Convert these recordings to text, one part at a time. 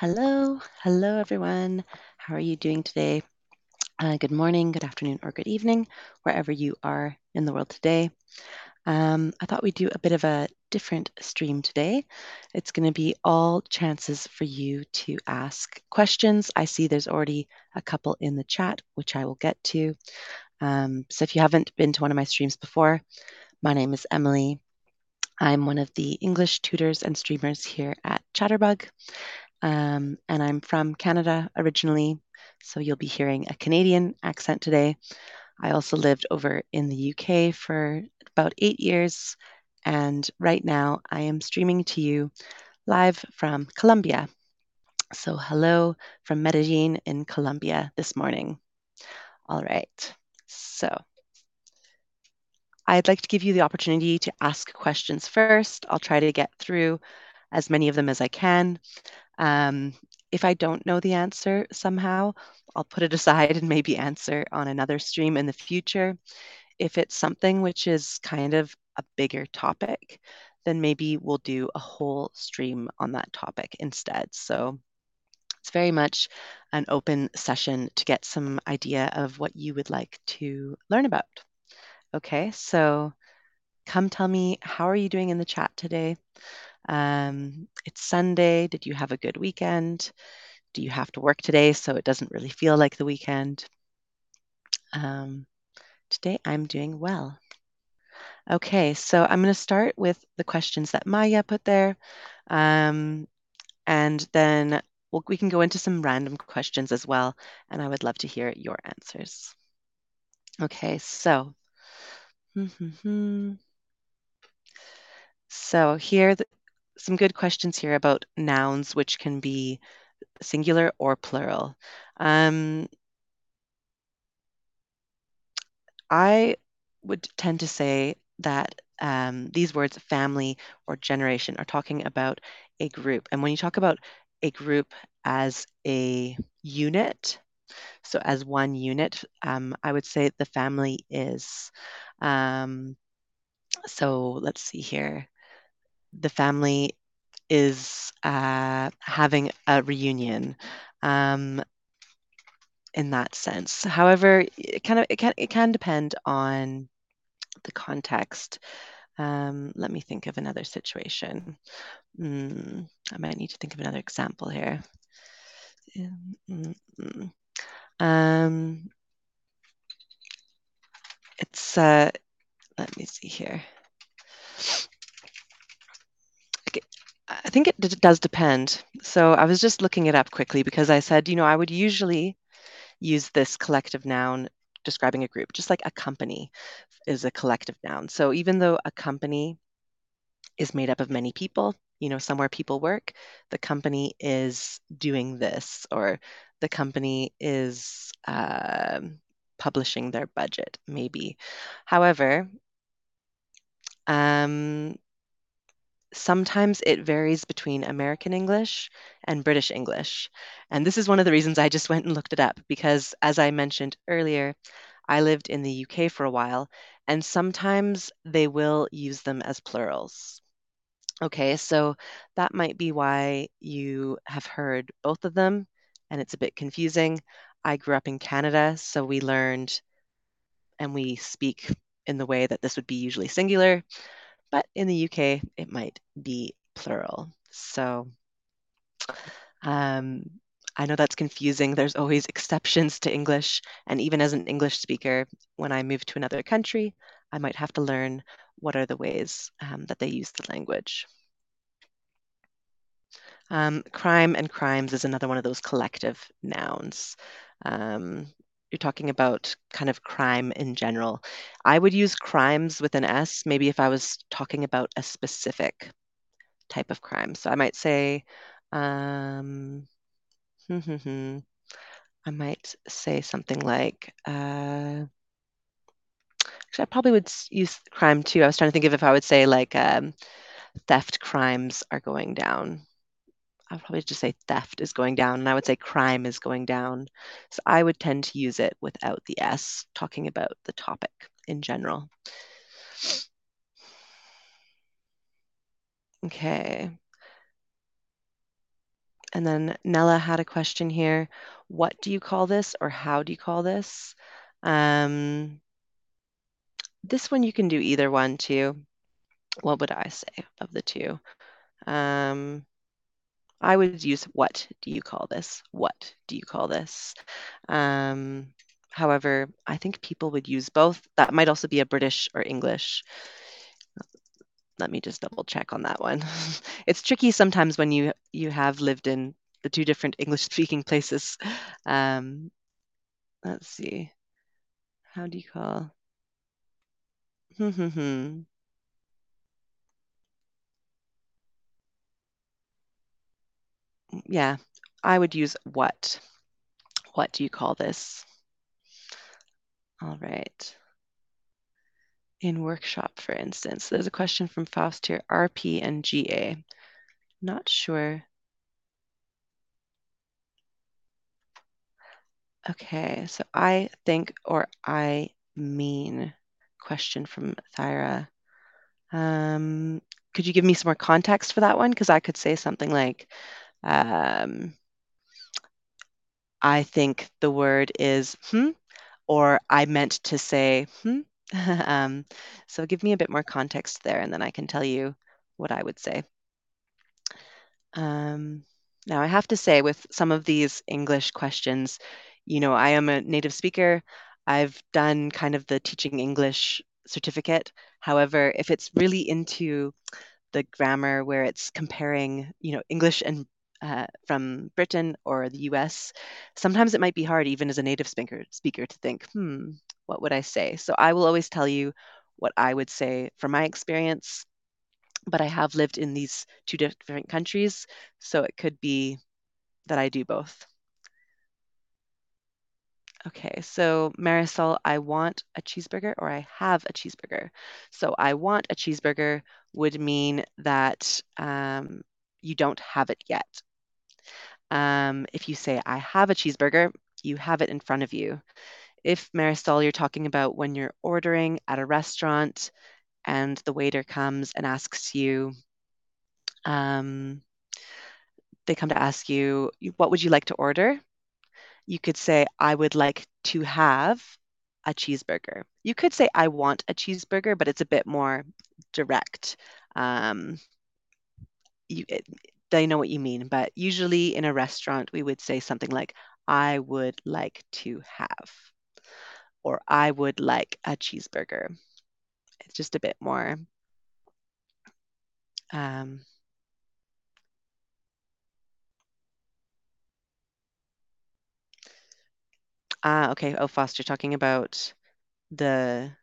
Hello, hello everyone. How are you doing today? Uh, good morning, good afternoon, or good evening, wherever you are in the world today. Um, I thought we'd do a bit of a different stream today. It's going to be all chances for you to ask questions. I see there's already a couple in the chat, which I will get to. Um, so if you haven't been to one of my streams before, my name is Emily. I'm one of the English tutors and streamers here at Chatterbug. Um, and I'm from Canada originally, so you'll be hearing a Canadian accent today. I also lived over in the UK for about eight years, and right now I am streaming to you live from Colombia. So, hello from Medellin in Colombia this morning. All right, so I'd like to give you the opportunity to ask questions first. I'll try to get through as many of them as I can. Um, if I don't know the answer somehow, I'll put it aside and maybe answer on another stream in the future. If it's something which is kind of a bigger topic, then maybe we'll do a whole stream on that topic instead. So it's very much an open session to get some idea of what you would like to learn about. Okay, so come tell me, how are you doing in the chat today? Um, it's Sunday. Did you have a good weekend? Do you have to work today so it doesn't really feel like the weekend? Um, today I'm doing well. Okay, so I'm going to start with the questions that Maya put there. Um, and then we'll, we can go into some random questions as well. And I would love to hear your answers. Okay, so. So here, some good questions here about nouns, which can be singular or plural. Um, I would tend to say that um, these words, family or generation, are talking about a group. And when you talk about a group as a unit, so as one unit, um, I would say the family is. Um, so let's see here. The family is uh, having a reunion um, in that sense. However, it kind of it can it can depend on the context. Um, let me think of another situation. Mm, I might need to think of another example here. Um, it's uh, let me see here. I think it does depend. So I was just looking it up quickly because I said, you know, I would usually use this collective noun describing a group, just like a company is a collective noun. So even though a company is made up of many people, you know, somewhere people work, the company is doing this, or the company is uh, publishing their budget, maybe. However, um, sometimes it varies between American English and British English. And this is one of the reasons I just went and looked it up because, as I mentioned earlier, I lived in the UK for a while, and sometimes they will use them as plurals. Okay, so that might be why you have heard both of them, and it's a bit confusing. I grew up in Canada, so we learned and we speak in the way that this would be usually singular but in the UK, it might be plural. So um, I know that's confusing. There's always exceptions to English. And even as an English speaker, when I move to another country, I might have to learn what are the ways um, that they use the language. Um, crime and crimes is another one of those collective nouns. Um, you're talking about kind of crime in general. I would use crimes with an S, maybe if I was talking about a specific type of crime. So I might say, um, I might say something like, uh, actually, I probably would use crime too. I was trying to think of if I would say like um, theft crimes are going down. I'll probably just say theft is going down, and I would say crime is going down. So I would tend to use it without the S, talking about the topic in general. Okay. and then Nella had a question here. What do you call this or how do you call this? Um, this one you can do either one too. What would I say of the two? Um, I would use what do you call this? What do you call this? Um, however, I think people would use both. That might also be a British or English. Let me just double check on that one. it's tricky sometimes when you you have lived in the two different English speaking places. Um, let's see. How do you call? yeah, I would use what. What do you call this? All right. In workshop, for instance, there's a question from Faust here, RP and GA. Not sure. Okay, so I think or I mean question from Thyra. Um, could you give me some more context for that one? Because I could say something like, um, I think the word is hmm, or I meant to say hmm. um, so give me a bit more context there, and then I can tell you what I would say. Um, now, I have to say, with some of these English questions, you know, I am a native speaker. I've done kind of the teaching English certificate. However, if it's really into the grammar where it's comparing, you know, English and uh, from Britain or the US, sometimes it might be hard, even as a native speaker, speaker, to think, hmm, what would I say? So I will always tell you what I would say from my experience but I have lived in these two different countries, so it could be that I do both. Okay, so Marisol, I want a cheeseburger or I have a cheeseburger. So I want a cheeseburger would mean that um, you don't have it yet. Um, if you say I have a cheeseburger, you have it in front of you. If Marisol, you're talking about when you're ordering at a restaurant and the waiter comes and asks you, um, they come to ask you, what would you like to order? You could say, I would like to have a cheeseburger. You could say, I want a cheeseburger, but it's a bit more direct. Um, you, it, they know what you mean, but usually in a restaurant, we would say something like, I would like to have, or I would like a cheeseburger. It's just a bit more um, Ah, okay. Oh, Foster, talking about the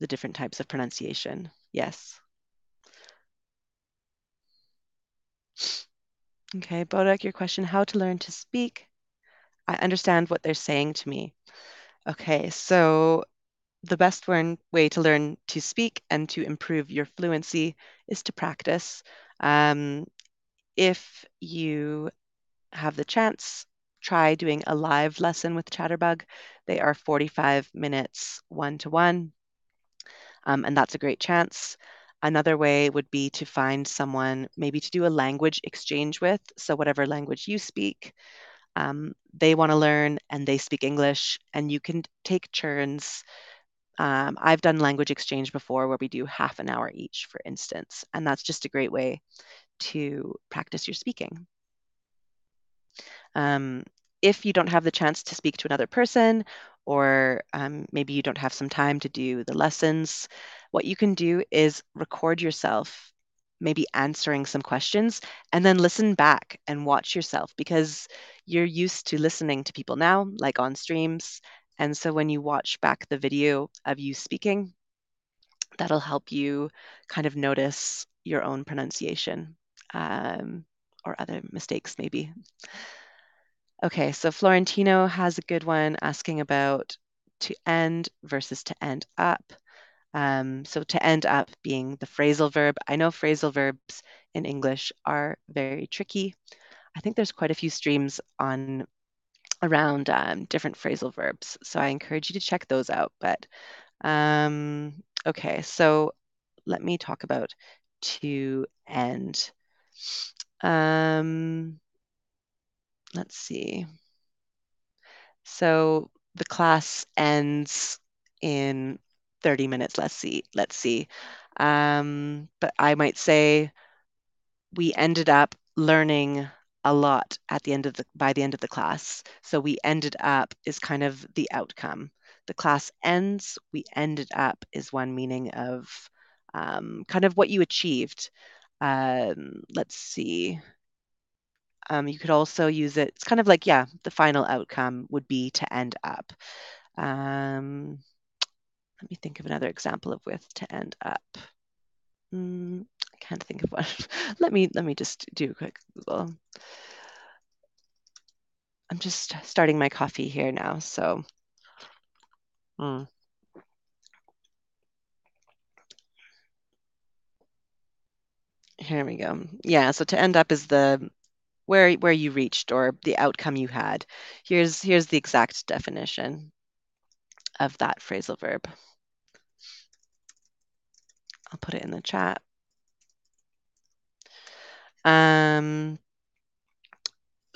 the different types of pronunciation. Yes. Okay, Bodak, your question, how to learn to speak. I understand what they're saying to me. Okay, so the best way to learn to speak and to improve your fluency is to practice. Um, if you have the chance, try doing a live lesson with Chatterbug. They are 45 minutes one to one, and that's a great chance. Another way would be to find someone maybe to do a language exchange with. So, whatever language you speak, um, they want to learn and they speak English, and you can take turns. Um, I've done language exchange before where we do half an hour each, for instance, and that's just a great way to practice your speaking. Um, if you don't have the chance to speak to another person, or um, maybe you don't have some time to do the lessons, what you can do is record yourself maybe answering some questions and then listen back and watch yourself because you're used to listening to people now, like on streams. And so when you watch back the video of you speaking, that'll help you kind of notice your own pronunciation um, or other mistakes, maybe. Okay, so Florentino has a good one asking about to end versus to end up. Um, so to end up being the phrasal verb. I know phrasal verbs in English are very tricky. I think there's quite a few streams on around um, different phrasal verbs. So I encourage you to check those out. But um, okay, so let me talk about to end. Um, let's see. So the class ends in 30 minutes. Let's see. Let's see. Um, but I might say we ended up learning a lot at the end of the by the end of the class. So we ended up is kind of the outcome. The class ends, we ended up is one meaning of um, kind of what you achieved. Um, let's see. Um, you could also use it. It's kind of like, yeah, the final outcome would be to end up. Um, let me think of another example of with to end up. Mm, I can't think of one. let me let me just do a quick Google. I'm just starting my coffee here now, so. Mm. Here we go. Yeah, so to end up is the where where you reached or the outcome you had. Here's here's the exact definition of that phrasal verb. I'll put it in the chat. Um,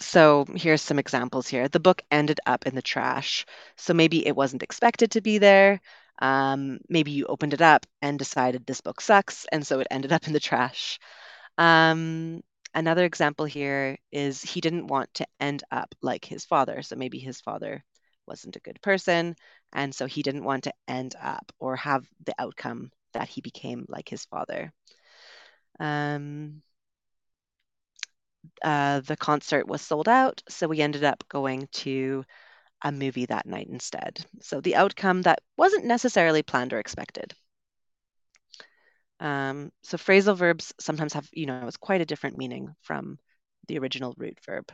so here's some examples here. The book ended up in the trash. So maybe it wasn't expected to be there. Um, maybe you opened it up and decided this book sucks, and so it ended up in the trash. Um, another example here is he didn't want to end up like his father. So maybe his father wasn't a good person, and so he didn't want to end up or have the outcome that he became like his father. Um, uh, the concert was sold out, so we ended up going to a movie that night instead. So the outcome that wasn't necessarily planned or expected. Um, so phrasal verbs sometimes have, you know, it's quite a different meaning from the original root verb.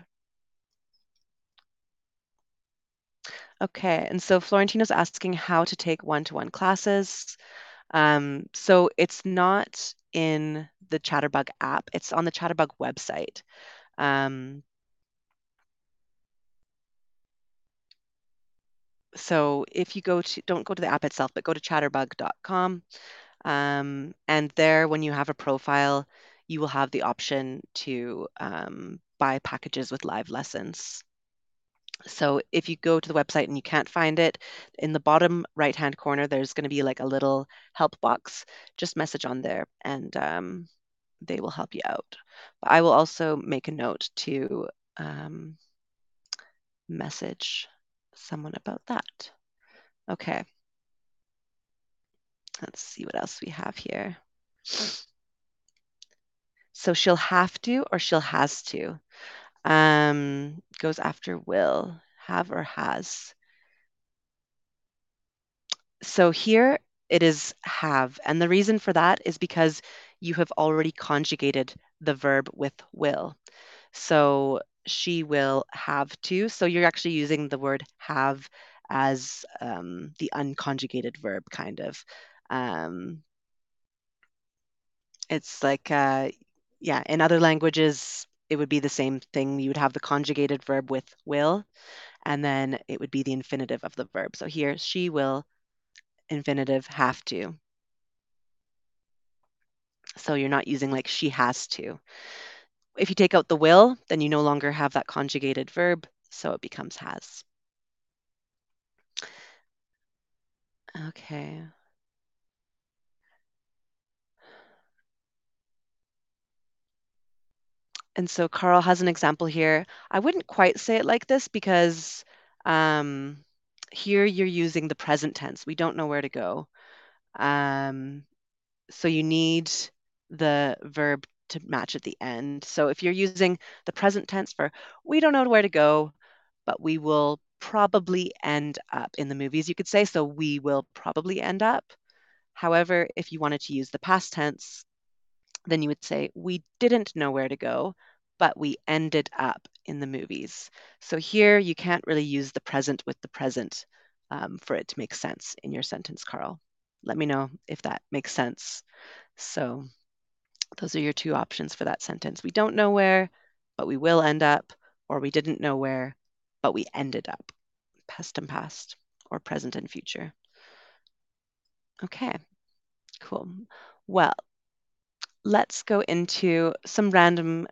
Okay, and so Florentino's asking how to take one-to-one classes. Um, so it's not in the Chatterbug app, it's on the Chatterbug website. Um, so if you go to, don't go to the app itself, but go to chatterbug.com. Um, and there, when you have a profile, you will have the option to um, buy packages with live lessons. So if you go to the website and you can't find it, in the bottom right-hand corner, there's going to be like a little help box. Just message on there and um, they will help you out. But I will also make a note to um, message someone about that. Okay. Let's see what else we have here. So she'll have to or she'll has to. Um, goes after will, have or has. So here it is have. And the reason for that is because you have already conjugated the verb with will. So she will have to. So you're actually using the word have as um, the unconjugated verb, kind of. Um, it's like, uh, yeah, in other languages, it would be the same thing. You would have the conjugated verb with will, and then it would be the infinitive of the verb. So here, she will, infinitive, have to. So you're not using like she has to. If you take out the will, then you no longer have that conjugated verb, so it becomes has. Okay. And so Carl has an example here. I wouldn't quite say it like this because um, here you're using the present tense. We don't know where to go. Um, so you need the verb to match at the end. So if you're using the present tense for we don't know where to go, but we will probably end up in the movies, you could say. So we will probably end up. However, if you wanted to use the past tense, then you would say, we didn't know where to go, but we ended up in the movies. So here you can't really use the present with the present um, for it to make sense in your sentence, Carl. Let me know if that makes sense. So those are your two options for that sentence. We don't know where, but we will end up, or we didn't know where, but we ended up, past and past, or present and future. Okay, cool. Well, let's go into some random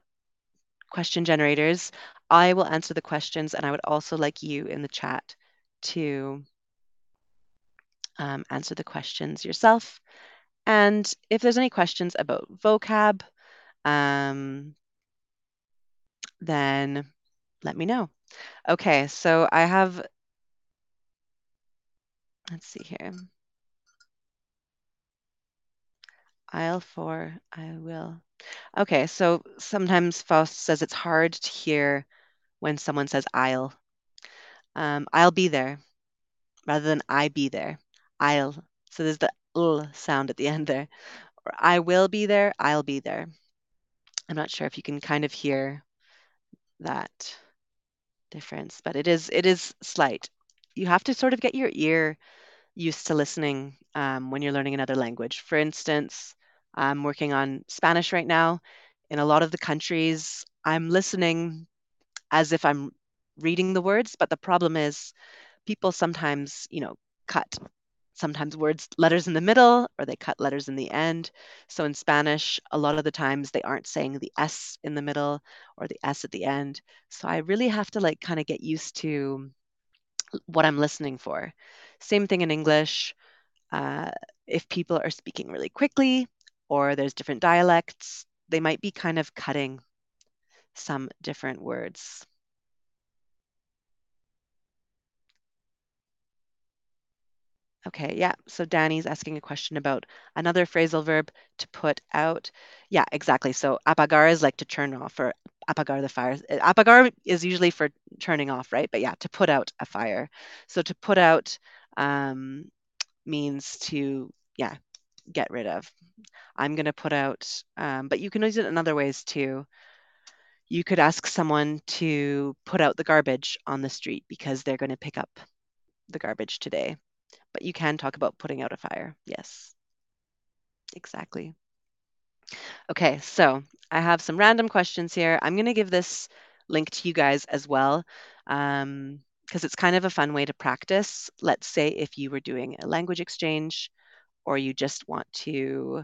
question generators, I will answer the questions, and I would also like you in the chat to um, answer the questions yourself. And if there's any questions about vocab, um, then let me know. Okay, so I have, let's see here. I'll for, I will. Okay, so sometimes Faust says it's hard to hear when someone says I'll. Um, I'll be there rather than I be there. I'll. So there's the l sound at the end there. Or I will be there, I'll be there. I'm not sure if you can kind of hear that difference, but it is it is slight. You have to sort of get your ear used to listening um, when you're learning another language. For instance, I'm working on Spanish right now. In a lot of the countries, I'm listening as if I'm reading the words, but the problem is people sometimes, you know, cut sometimes words letters in the middle or they cut letters in the end. So in Spanish, a lot of the times they aren't saying the S in the middle or the S at the end. So I really have to like kind of get used to what I'm listening for. Same thing in English. Uh, if people are speaking really quickly or there's different dialects, they might be kind of cutting some different words. Okay, yeah. So Danny's asking a question about another phrasal verb to put out. Yeah, exactly. So apagar is like to turn off or apagar the fire. Apagar is usually for turning off, right? But yeah, to put out a fire. So to put out um, means to, yeah, get rid of. I'm going to put out, um, but you can use it in other ways too. You could ask someone to put out the garbage on the street because they're going to pick up the garbage today but you can talk about putting out a fire. Yes, exactly. Okay, so I have some random questions here. I'm going to give this link to you guys as well because um, it's kind of a fun way to practice. Let's say if you were doing a language exchange or you just want to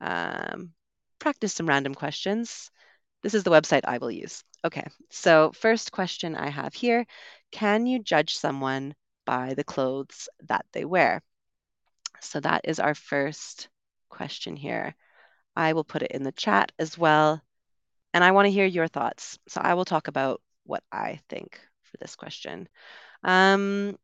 um, practice some random questions. This is the website I will use. Okay, so first question I have here, can you judge someone by the clothes that they wear? So that is our first question here. I will put it in the chat as well. And I want to hear your thoughts. So I will talk about what I think for this question. Um,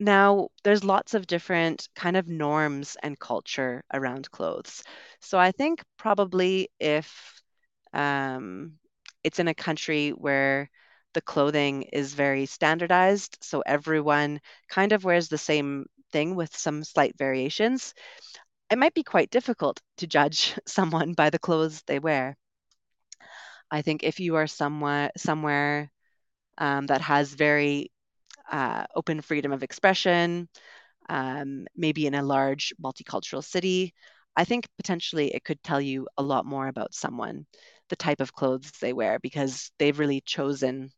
now, there's lots of different kind of norms and culture around clothes. So I think probably if um, it's in a country where the clothing is very standardized. So everyone kind of wears the same thing with some slight variations. It might be quite difficult to judge someone by the clothes they wear. I think if you are somewhere somewhere um, that has very uh, open freedom of expression, um, maybe in a large multicultural city, I think potentially it could tell you a lot more about someone, the type of clothes they wear, because they've really chosen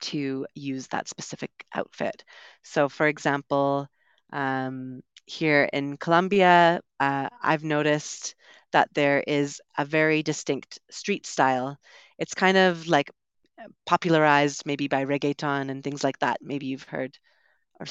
to use that specific outfit. So, for example, um, here in Colombia, uh, I've noticed that there is a very distinct street style. It's kind of like popularized maybe by reggaeton and things like that. Maybe you've heard or